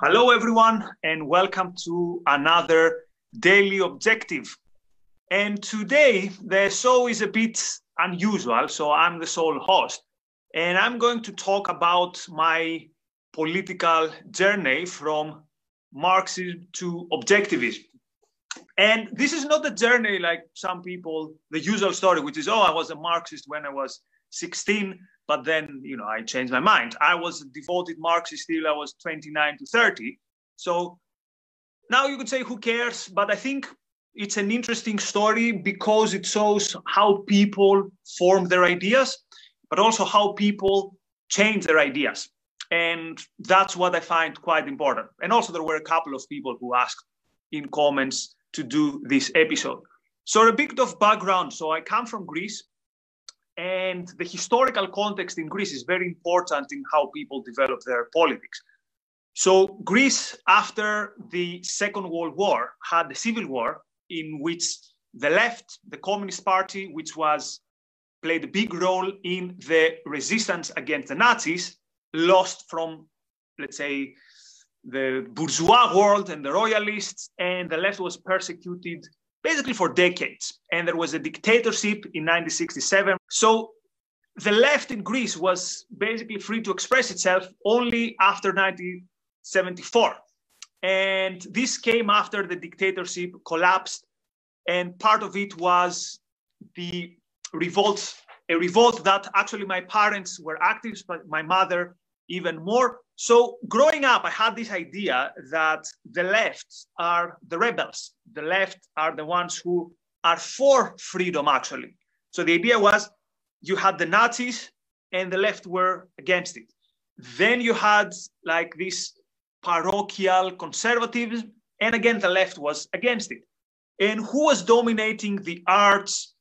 Hello, everyone, and welcome to another daily objective. And today, the show is a bit unusual, so I'm the sole host, and I'm going to talk about my political journey from Marxism to objectivism. And this is not a journey like some people, the usual story, which is, oh, I was a Marxist when I was 16 but then, you know, I changed my mind. I was a devoted Marxist till I was 29 to 30. So now you could say, who cares? But I think it's an interesting story because it shows how people form their ideas, but also how people change their ideas. And that's what I find quite important. And also, there were a couple of people who asked in comments to do this episode. So, a bit of background. So, I come from Greece. And the historical context in Greece is very important in how people develop their politics. So, Greece, after the Second World War, had a civil war in which the left, the Communist Party, which was played a big role in the resistance against the Nazis, lost from, let's say, the bourgeois world and the royalists, and the left was persecuted basically for decades. And there was a dictatorship in 1967. So the left in Greece was basically free to express itself only after 1974. And this came after the dictatorship collapsed. And part of it was the revolt, a revolt that actually my parents were active, but my mother even more. So growing up, I had this idea that the left are the rebels. The left are the ones who are for freedom, actually. So the idea was you had the Nazis and the left were against it. Then you had like this parochial conservatism, and again, the left was against it. And who was dominating the arts,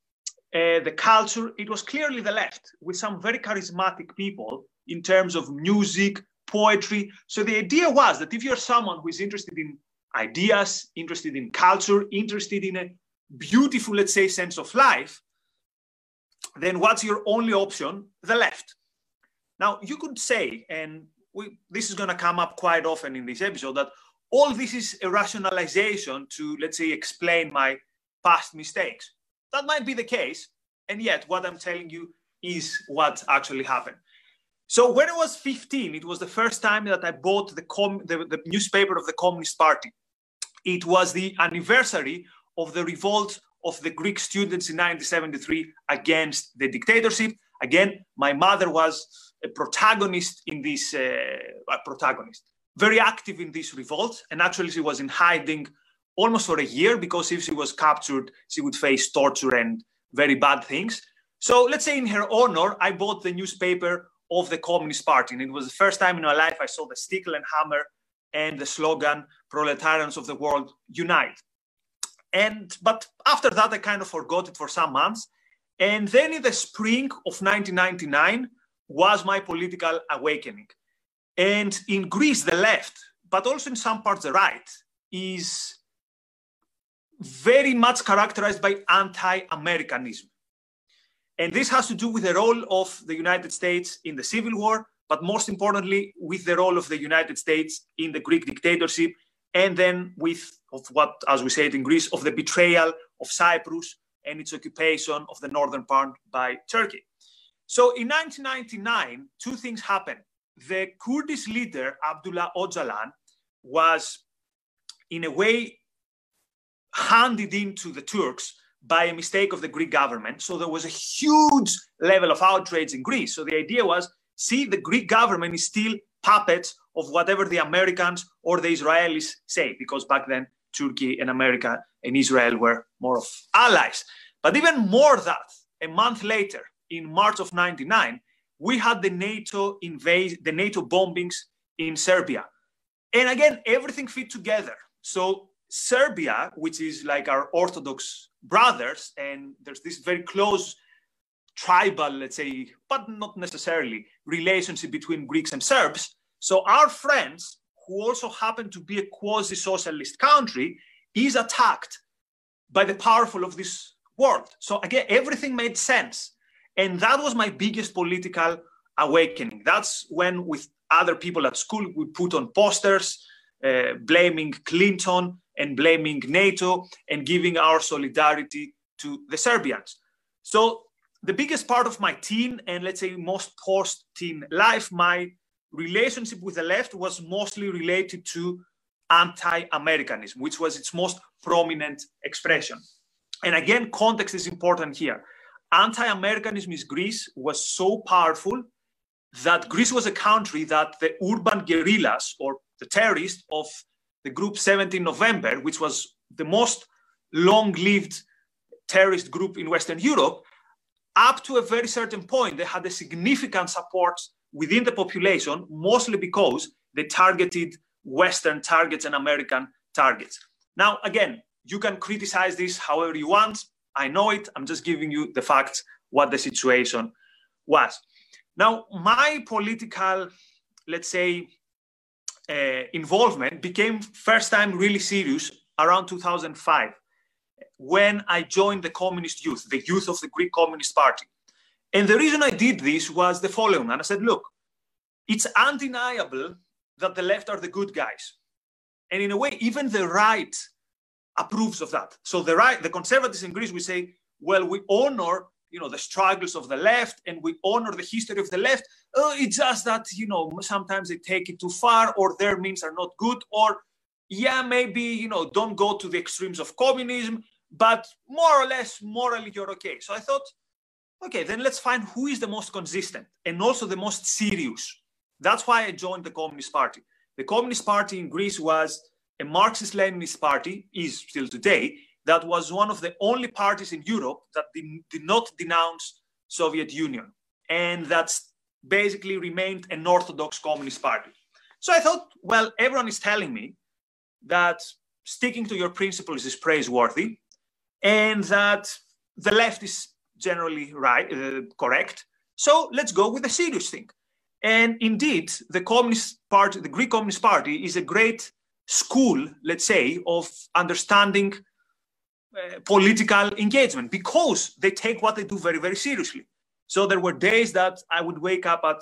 uh, the culture? It was clearly the left, with some very charismatic people in terms of music, poetry. So the idea was that if you're someone who is interested in ideas, interested in culture, interested in a beautiful, let's say, sense of life, then what's your only option? The left. Now, you could say, and we, this is going to come up quite often in this episode, that all this is a rationalization to, let's say, explain my past mistakes. That might be the case. And yet, what I'm telling you is what actually happened. So when I was 15, it was the first time that I bought the, com- the, the newspaper of the Communist Party. It was the anniversary of the revolt of the Greek students in 1973 against the dictatorship. Again, my mother was a protagonist in this, uh, a protagonist, very active in this revolt. And actually, she was in hiding almost for a year because if she was captured, she would face torture and very bad things. So let's say in her honor, I bought the newspaper of the Communist Party. And it was the first time in my life I saw the stickle and hammer and the slogan, proletarians of the world, unite. And but after that, I kind of forgot it for some months. And then in the spring of 1999 was my political awakening. And in Greece, the left, but also in some parts the right, is very much characterized by anti-Americanism. And this has to do with the role of the United States in the Civil War, but most importantly, with the role of the United States in the Greek dictatorship, and then with of what, as we say it in Greece, of the betrayal of Cyprus and its occupation of the northern part by Turkey. So in 1999, two things happened. The Kurdish leader, Abdullah Öcalan, was in a way handed into the Turks by a mistake of the Greek government. So there was a huge level of outrage in Greece. So the idea was see, the Greek government is still puppets of whatever the Americans or the Israelis say, because back then Turkey and America and Israel were more of allies. But even more that, a month later, in March of 99, we had the NATO invade, the NATO bombings in Serbia. And again, everything fit together. So Serbia, which is like our Orthodox brothers, and there's this very close tribal, let's say, but not necessarily, relationship between Greeks and Serbs. So our friends, who also happen to be a quasi-socialist country, is attacked by the powerful of this world. So again, everything made sense. And that was my biggest political awakening. That's when, with other people at school, we put on posters uh, blaming Clinton and blaming NATO and giving our solidarity to the Serbians. So the biggest part of my teen and let's say most post-teen life, my relationship with the left was mostly related to anti-Americanism, which was its most prominent expression. And again, context is important here. Anti-Americanism in Greece was so powerful that Greece was a country that the urban guerrillas or the terrorists of the group 17 November, which was the most long-lived terrorist group in Western Europe, up to a very certain point, they had a significant support within the population, mostly because they targeted Western targets and American targets. Now, again, you can criticize this however you want. I know it. I'm just giving you the facts, what the situation was. Now, my political, let's say, Uh, involvement became first time really serious around 2005 when I joined the Communist Youth, the youth of the Greek Communist Party. And the reason I did this was the following. And I said, look, it's undeniable that the left are the good guys. And in a way, even the right approves of that. So the right, the conservatives in Greece, we say, well, we honor, you know, the struggles of the left and we honor the history of the left. Oh, it's just that, you know, sometimes they take it too far or their means are not good or yeah, maybe, you know, don't go to the extremes of communism, but more or less morally you're okay. So I thought, okay, then let's find who is the most consistent and also the most serious. That's why I joined the Communist Party. The Communist Party in Greece was a Marxist Leninist party, is still today, that was one of the only parties in Europe that did, did not denounce Soviet Union and that basically remained an orthodox communist party. So I thought, well, everyone is telling me that sticking to your principles is praiseworthy and that the left is generally right, uh, correct. So let's go with the serious thing. And indeed, the Communist Party, the Greek Communist Party, is a great school, let's say, of understanding uh, political engagement because they take what they do very, very seriously. So there were days that I would wake up at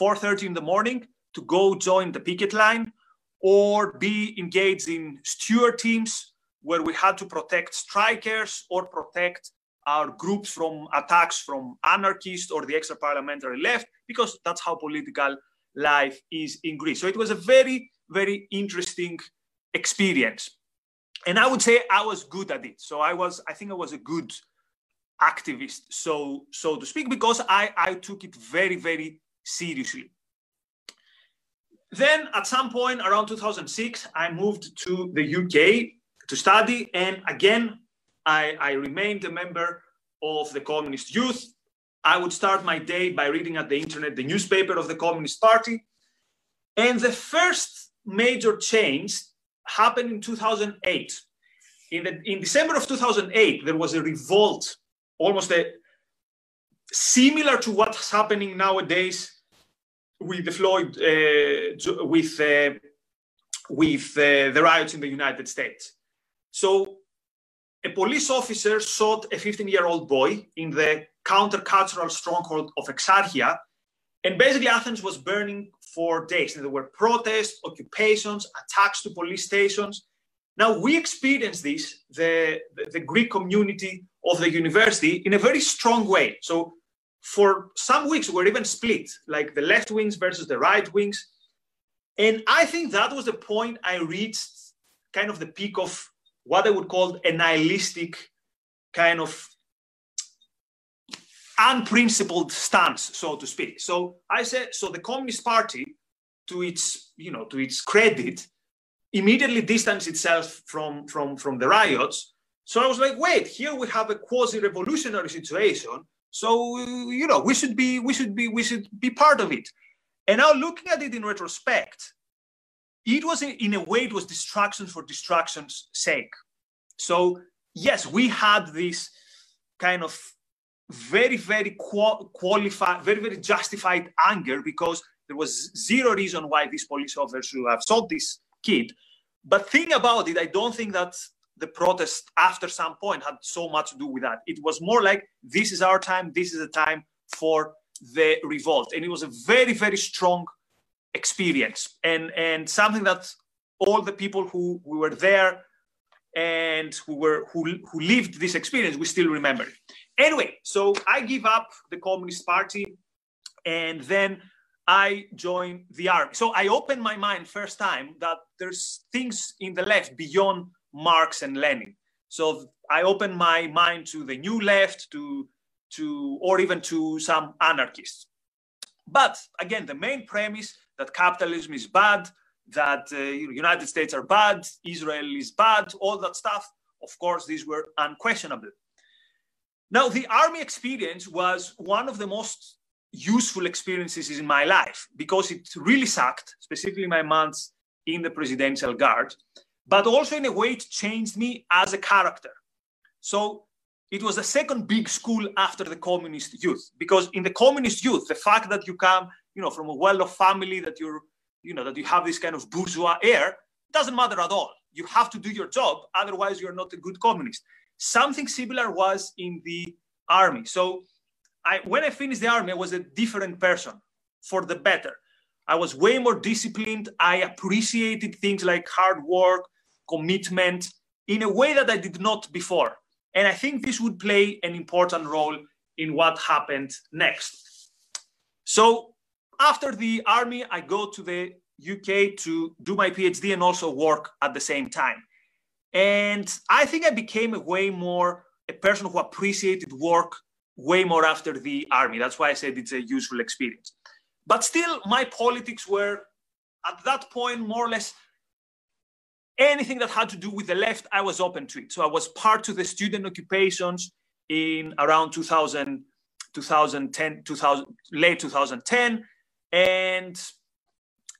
4:30 in the morning to go join the picket line or be engaged in steward teams where we had to protect strikers or protect our groups from attacks from anarchists or the extra parliamentary left, because that's how political life is in Greece. So it was a very, very interesting experience. And I would say I was good at it. So I was, I think I was a good activist, so so to speak, because I, I took it very, very seriously. Then at some point around 2006, I moved to the UK to study. And again, I, I remained a member of the Communist Youth. I would start my day by reading at the internet the newspaper of the Communist Party. And the first major change happened in 2008. In, the, in December of 2008, there was a revolt, almost a, similar to what's happening nowadays with the Floyd, uh, with, uh, with uh, the riots in the United States. So a police officer shot a 15 year old boy in the countercultural stronghold of Exarchia. And basically, Athens was burning for days. There were protests, occupations, attacks to police stations. Now, we experienced this, the, the, Greek community of the university, in a very strong way. So, for some weeks, we were even split, like the left wings versus the right wings. And I think that was the point I reached kind of the peak of what I would call a nihilistic kind of unprincipled stance, so to speak. So I said, so the Communist Party, to its, you know, to its credit, immediately distanced itself from, from, from the riots. So I was like, wait, here we have a quasi-revolutionary situation. So you know, we should be, we should be, we should be part of it. And now looking at it in retrospect, it was in a way it was distraction for distraction's sake so yes we had this kind of very very qualified very very justified anger because there was zero reason why this police officer should have shot this kid. But think about it i don't think that the protest after some point had so much to do with that. It was more like this is our time this is the time for the revolt. And it was a very very strong experience. And and something that all the people who, who were there and who were who, who lived this experience, we still remember. it. Anyway, so I give up the Communist Party and then I join the army. So I open my mind first time that there's things in the left beyond Marx and Lenin. So I open my mind to the new left, to to or even to some anarchists. But again, the main premise that capitalism is bad, that uh, United States are bad, Israel is bad, all that stuff. Of course, these were unquestionable. Now, the army experience was one of the most useful experiences in my life because it really sucked, specifically my months in the presidential guard, but also in a way it changed me as a character. So it was the second big school after the communist youth because in the communist youth, the fact that you come, you know, from a well-off family, that you're, you know, that you have this kind of bourgeois air, doesn't matter at all. You have to do your job, otherwise you're not a good communist. Something similar was in the army. So I, when I finished the army, I was a different person for the better. I was way more disciplined. I appreciated things like hard work, commitment in a way that I did not before. And I think this would play an important role in what happened next. So after the army, I go to the UK to do my PhD and also work at the same time. And I think I became a way more a person who appreciated work way more after the army. That's why I said it's a useful experience. But still, my politics were at that point more or less anything that had to do with the left, I was open to it. So I was part of the student occupations in around 2000, 2010, 2000, late 2010. And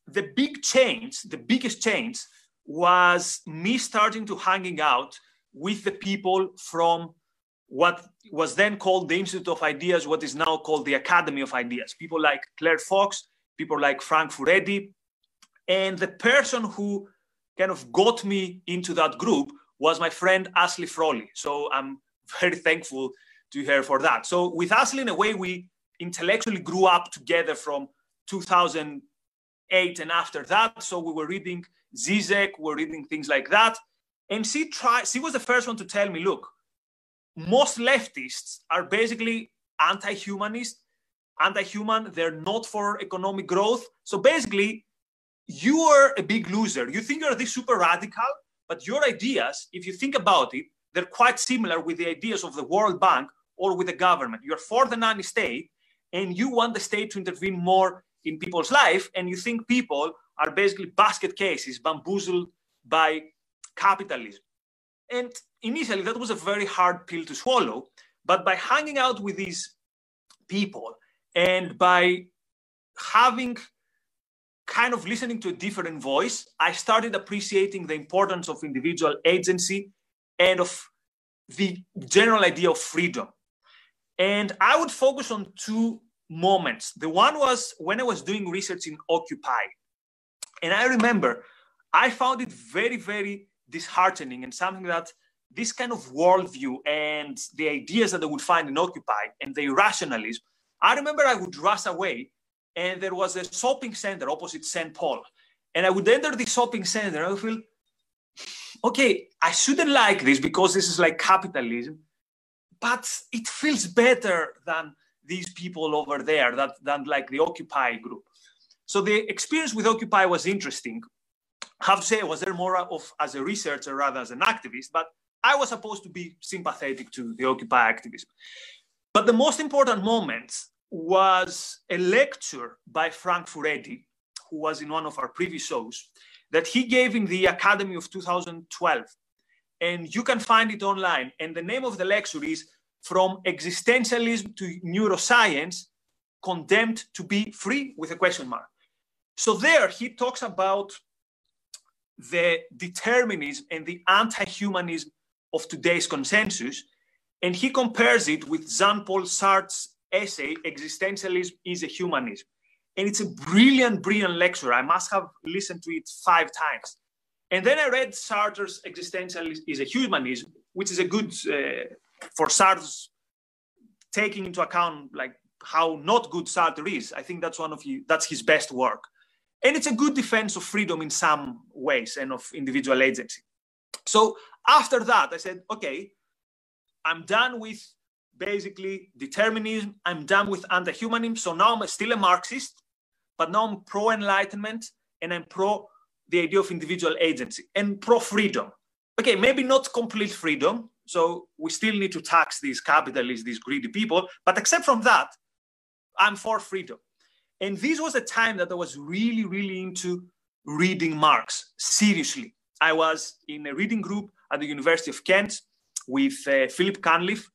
the big change, the biggest change was me starting to hanging out with the people from what was then called the Institute of Ideas, what is now called the Academy of Ideas. People like Claire Fox, people like Frank Furedi. And the person who kind of got me into that group was my friend Ashley Frawley. So I'm very thankful to her for that. So with Ashley, in a way, we intellectually grew up together from 2008 and after that. So we were reading Zizek, we were reading things like that. And she tried, she was the first one to tell me, look, most leftists are basically anti-humanist, anti-human. They're not for economic growth. So basically, you are a big loser. You think you're this super radical, but your ideas, if you think about it, they're quite similar with the ideas of the World Bank or with the government. You're for the nanny-state, and you want the state to intervene more in people's life, and you think people are basically basket cases bamboozled by capitalism. And initially, that was a very hard pill to swallow. But by hanging out with these people and by having kind of listening to a different voice, I started appreciating the importance of individual agency and of the general idea of freedom. And I would focus on two moments. The one was when I was doing research in Occupy. And I remember I found it very, very disheartening and something that this kind of worldview and the ideas that I would find in Occupy and the irrationalism, I remember I would rush away and there was a shopping center opposite St. Paul. And I would enter the shopping center and I would feel, okay, I shouldn't like this because this is like capitalism, but it feels better than these people over there, that, than like the Occupy group. So the experience with Occupy was interesting I have to say I was there more of as a researcher rather as an activist, but I was supposed to be sympathetic to the Occupy activism. But the most important moment was a lecture by Frank Furedi, who was in one of our previous shows, that he gave in the Academy of 2012. And you can find it online. And the name of the lecture is From Existentialism to Neuroscience, Condemned to be Free with a question mark. So there he talks about the determinism and the anti-humanism of today's consensus, and he compares it with Jean-Paul Sartre's essay, Existentialism is a Humanism. And it's a brilliant, brilliant lecture. I must have listened to it five times. And then I read Sartre's Existentialism is a Humanism, which is a good, uh, for Sartre's taking into account like how not good Sartre is. I think that's one of his, that's his best work. And it's a good defense of freedom in some ways and of individual agency. So after that, I said, okay, I'm done with basically determinism. I'm done with anti-humanism. So now I'm still a Marxist, but now I'm pro-enlightenment and I'm pro the idea of individual agency and pro-freedom. Okay, maybe not complete freedom. So we still need to tax these capitalists, these greedy people. But except from that, I'm for freedom. And this was a time that I was really, really into reading Marx seriously. I was in a reading group at the University of Kent with uh, Philip Cunliffe,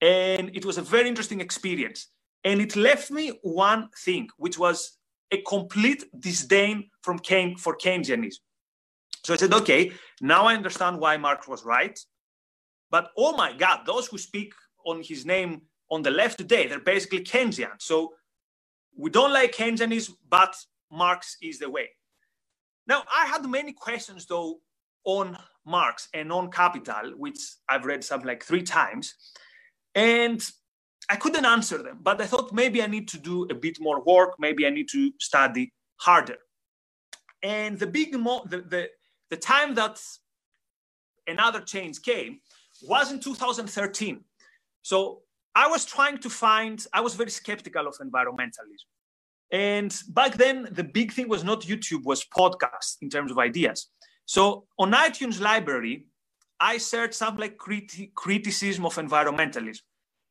and it was a very interesting experience. And it left me one thing, which was a complete disdain from Keynes for Keynesianism. So I said, okay, now I understand why Marx was right. But oh my God, those who speak on his name on the left today, they're basically Keynesian. So we don't like Keynesianism, but Marx is the way. Now, I had many questions though on Marx and on Capital, which I've read something like three times, and I couldn't answer them. But I thought maybe I need to do a bit more work. Maybe I need to study harder. And the big mo- the, the the time that another change came was in 2013. So I was trying to find, I was very skeptical of environmentalism. And back then, the big thing was not YouTube, was podcast in terms of ideas. So on iTunes library, I searched something like criti- criticism of environmentalism.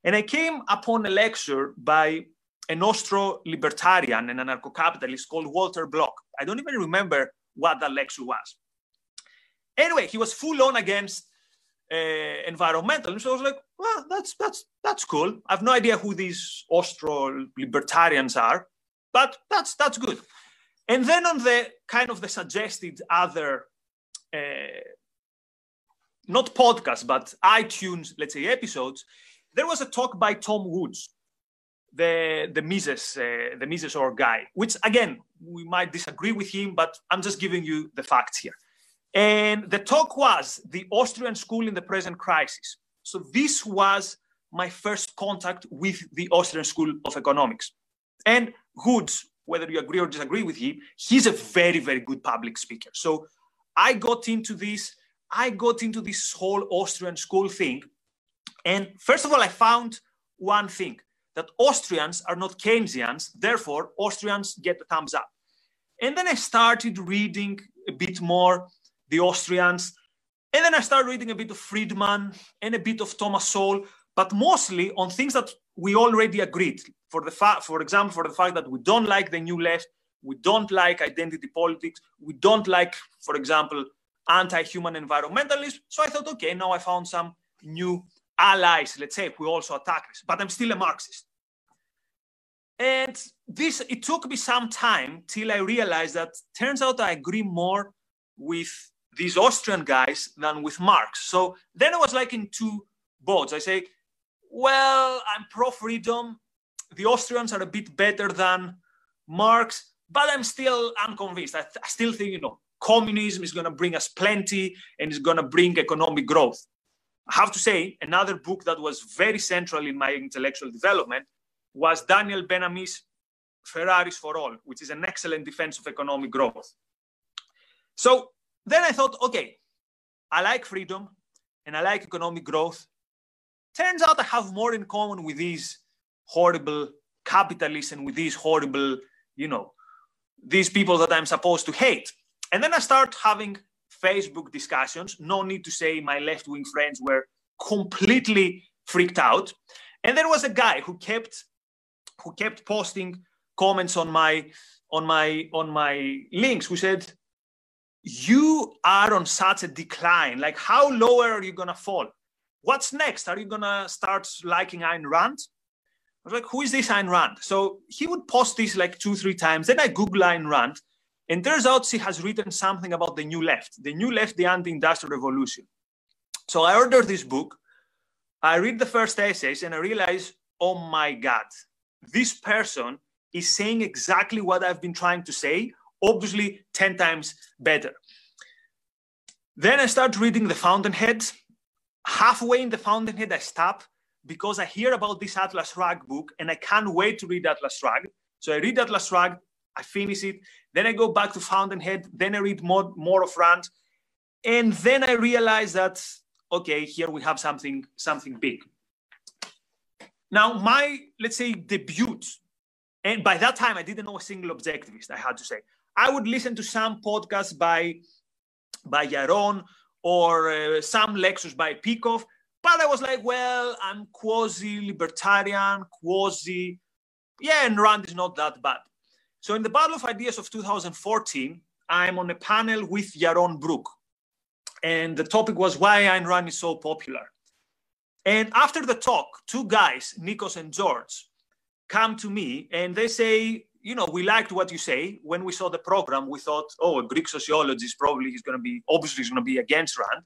And I came upon a lecture by an Austro-libertarian and anarcho-capitalist called Walter Block. I don't even remember what that lecture was. Anyway, he was full on against uh, environmentalism. So I was like, well, that's that's that's cool. I have no idea who these Austro libertarians are, but that's that's good. And then on the kind of the suggested other, uh, not podcast, but iTunes, let's say episodes, there was a talk by Tom Woods, the the Mises uh, the Mises or guy, which again we might disagree with him, but I'm just giving you the facts here. And the talk was the Austrian school in the present crisis. So this was my first contact with the Austrian School of Economics. And Woods, whether you agree or disagree with him, he's a very, very good public speaker. So I got into this, I got into this whole Austrian school thing. And first of all, I found one thing that Austrians are not Keynesians, therefore, Austrians get a thumbs up. And then I started reading a bit more the Austrians. And then I started reading a bit of Friedman and a bit of Thomas Sowell, but mostly on things that we already agreed. For the fact, for example, for the fact that we don't like the new left, we don't like identity politics, we don't like, for example, anti-human environmentalism. So I thought, okay, now I found some new allies, let's say, we also attack this, but I'm still a Marxist. And this, it took me some time till I realized that turns out I agree more with these Austrian guys than with Marx. So then I was like in two boats. I say, well, I'm pro freedom. The Austrians are a bit better than Marx, but I'm still unconvinced. I, th- I still think, you know, communism is going to bring us plenty and is going to bring economic growth. I have to say, another book that was very central in my intellectual development was Daniel Ben-Ami's Ferraris for All, which is an excellent defense of economic growth. So then I thought, okay, I like freedom and I like economic growth. Turns out I have more in common with these horrible capitalists and with these horrible, you know, these people that I'm supposed to hate. And then I start having Facebook discussions. No need to say my left wing friends were completely freaked out. And there was a guy who kept who kept posting comments on my on my on my links who said you are on such a decline. Like, how lower are you gonna fall? What's next? Are you gonna start liking Ayn Rand? I was like, who is this Ayn Rand? So he would post this like two, three times. Then I Google Ayn Rand, and turns out she has written something about the new left, the new left, the anti-industrial revolution. So I ordered this book. I read the first essays, and I realize, oh my God, this person is saying exactly what I've been trying to say obviously 10 times better. Then I start reading The Fountainhead. Halfway in The Fountainhead, I stop because I hear about this Atlas Shrugged book and I can't wait to read Atlas Shrugged. So I read Atlas Shrugged, I finish it. Then I go back to Fountainhead. Then I read more, more of Rand. And then I realize that, okay, here we have something, something big. Now, my, let's say, debut, and by that time I didn't know a single objectivist, I had to say. I would listen to some podcasts by, by Yaron or uh, some lectures by Peikoff, but I was like, well, I'm quasi libertarian, quasi, yeah, and Rand is not that bad. So in the Battle of Ideas of 2014, I'm on a panel with Yaron Brook. And the topic was why Ayn Rand is so popular. And after the talk, two guys, Nikos and George, come to me and they say, you know, we liked what you say. When we saw the program, we thought, oh, a Greek sociologist probably is going to be, obviously, is going to be against Rand.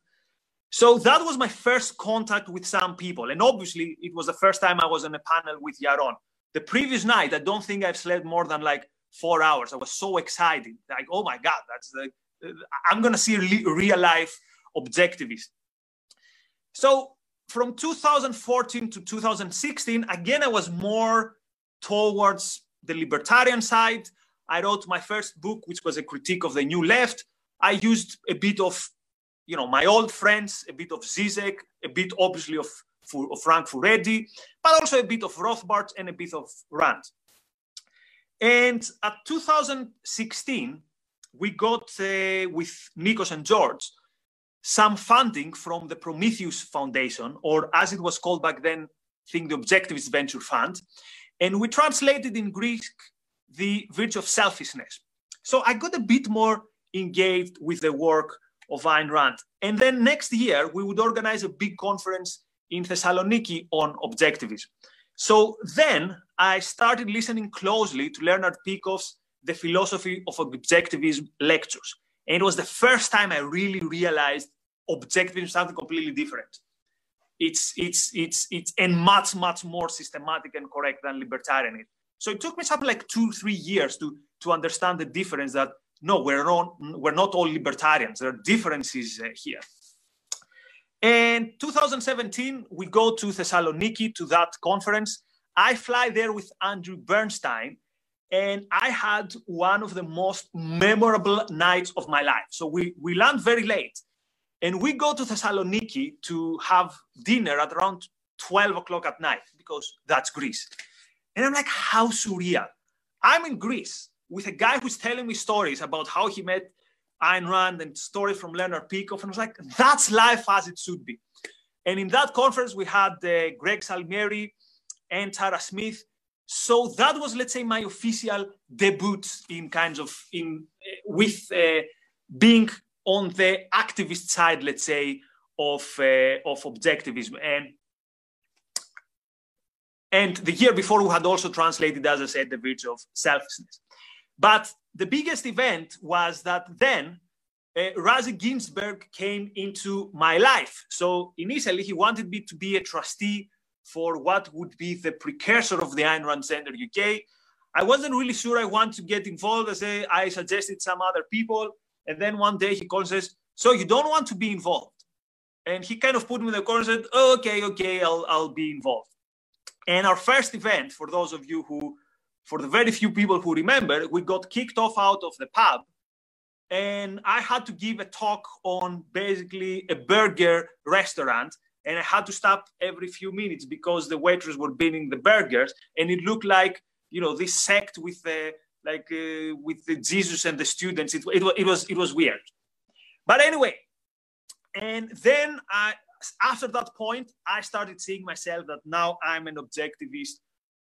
So that was my first contact with some people. And obviously, it was the first time I was on a panel with Yaron. The previous night, I don't think I've slept more than like four hours. I was so excited. Like, oh my God, that's the, I'm going to see real life objectivist. So from 2014 to 2016, again, I was more towards the libertarian side. I wrote my first book, which was a critique of the new left. I used a bit of, you know, my old friends, a bit of Zizek, a bit obviously of, of Frank Furedi, but also a bit of Rothbard and a bit of Rand. And at 2016, we got uh, with Nikos and George some funding from the Prometheus Foundation, or as it was called back then, I think the Objectivist Venture Fund. And we translated in Greek the virtue of selfishness. So I got a bit more engaged with the work of Ayn Rand. And then next year, we would organize a big conference in Thessaloniki on objectivism. So then I started listening closely to Leonard Peikoff's The Philosophy of Objectivism lectures. And it was the first time I really realized objectivism is something completely different. It's, it's, it's, it's, and much, much more systematic and correct than libertarianism. So it took me something like two, three years to, to understand the difference that no, we're not, we're not all libertarians. There are differences uh, here. And 2017, we go to Thessaloniki to that conference. I fly there with Andrew Bernstein, and I had one of the most memorable nights of my life. So we, we land very late, and we go to Thessaloniki to have dinner at around 12 o'clock at night because that's Greece. And I'm like, how surreal. I'm in Greece with a guy who's telling me stories about how he met Ayn Rand and stories from Leonard Peikoff. And I was like, that's life as it should be. And in that conference, we had uh, Greg Salmieri and Tara Smith. So that was, let's say, my official debut in kinds of in uh, with uh, being on the activist side, let's say, of uh, of objectivism. And and the year before, we had also translated, as I said, the virtue of selflessness. But the biggest event was that then uh, Razi Ginsburg came into my life. So initially, he wanted me to be a trustee for what would be the precursor of the Ayn Rand Center UK. I wasn't really sure I want to get involved. I say I suggested some other people, and then one day he calls us. So you don't want to be involved? And he kind of put me in the corner and said, oh, "Okay, okay, I'll I'll be involved." And our first event, for those of you who for the very few people who remember, we got kicked off out of the pub. And I had to give a talk on basically a burger restaurant. And I had to stop every few minutes because the waitress were bringing the burgers. And it looked like, you know, this sect with the, like uh, with the Jesus and the students. It, it, it, was, it was weird. But anyway, and then I, after that point, I started seeing myself that now I'm an objectivist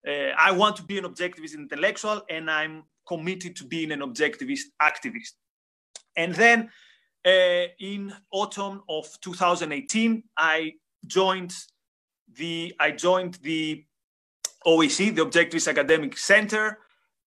uh, I want to be an objectivist intellectual and I'm committed to being an objectivist activist. And then uh, in autumn of 2018, I joined the I joined the OEC, the Objectivist Academic Center,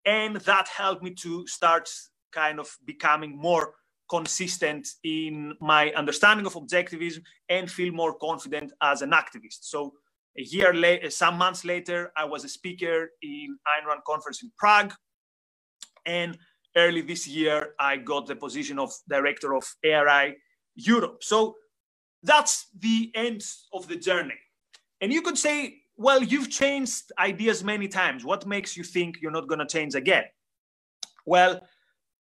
and that helped me to start kind of becoming more consistent in my understanding of objectivism and feel more confident as an activist. So a year later, eh, some months later, I was a speaker in Ayn Rand conference in Prague. And early this year, I got the position of director of ARI Europe. So that's the end of the journey. And you could say, well, you've changed ideas many times. What makes you think you're not going to change again? Well,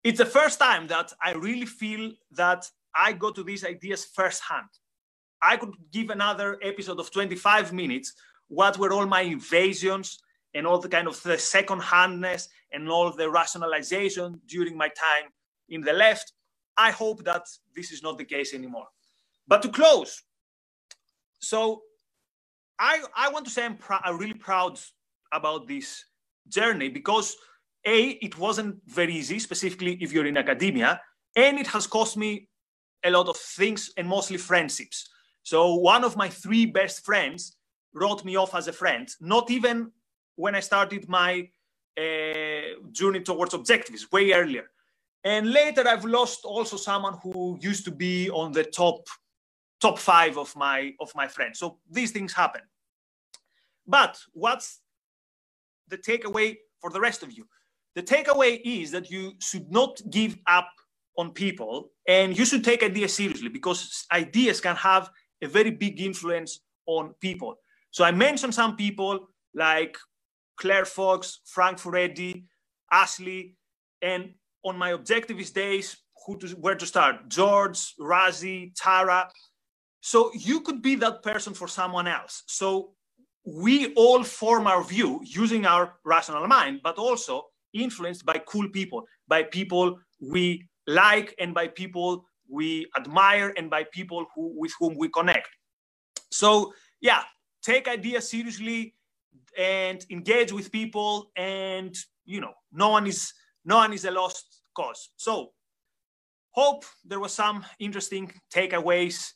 it's the first time that I really feel that I got to these ideas firsthand. I could give another episode of 25 minutes. What were all my invasions and all the kind of the second handness and all the rationalization during my time in the left? I hope that this is not the case anymore. But to close, so I, I want to say I'm, pr- I'm really proud about this journey because a it wasn't very easy specifically if you're in academia and it has cost me a lot of things and mostly friendships. So one of my three best friends wrote me off as a friend not even when i started my uh, journey towards objectives way earlier. And later i've lost also someone who used to be on the top top five of my of my friends. So these things happen but what's the takeaway for the rest of you the takeaway is that you should not give up on people and you should take ideas seriously because ideas can have a very big influence on people. So I mentioned some people like Claire Fox, Frank Furedi, Ashley, and on my objectivist days, who to, where to start? George, Razi, Tara. So you could be that person for someone else. So we all form our view using our rational mind, but also influenced by cool people, by people we like, and by people we admire, and by people who, with whom we connect. So, yeah, take ideas seriously and engage with people, and you know, no one is no one is a lost cause. So, hope there was some interesting takeaways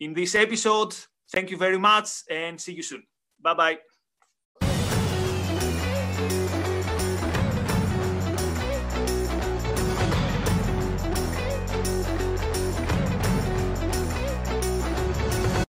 in this episode. Thank you very much, and see you soon. Bye bye.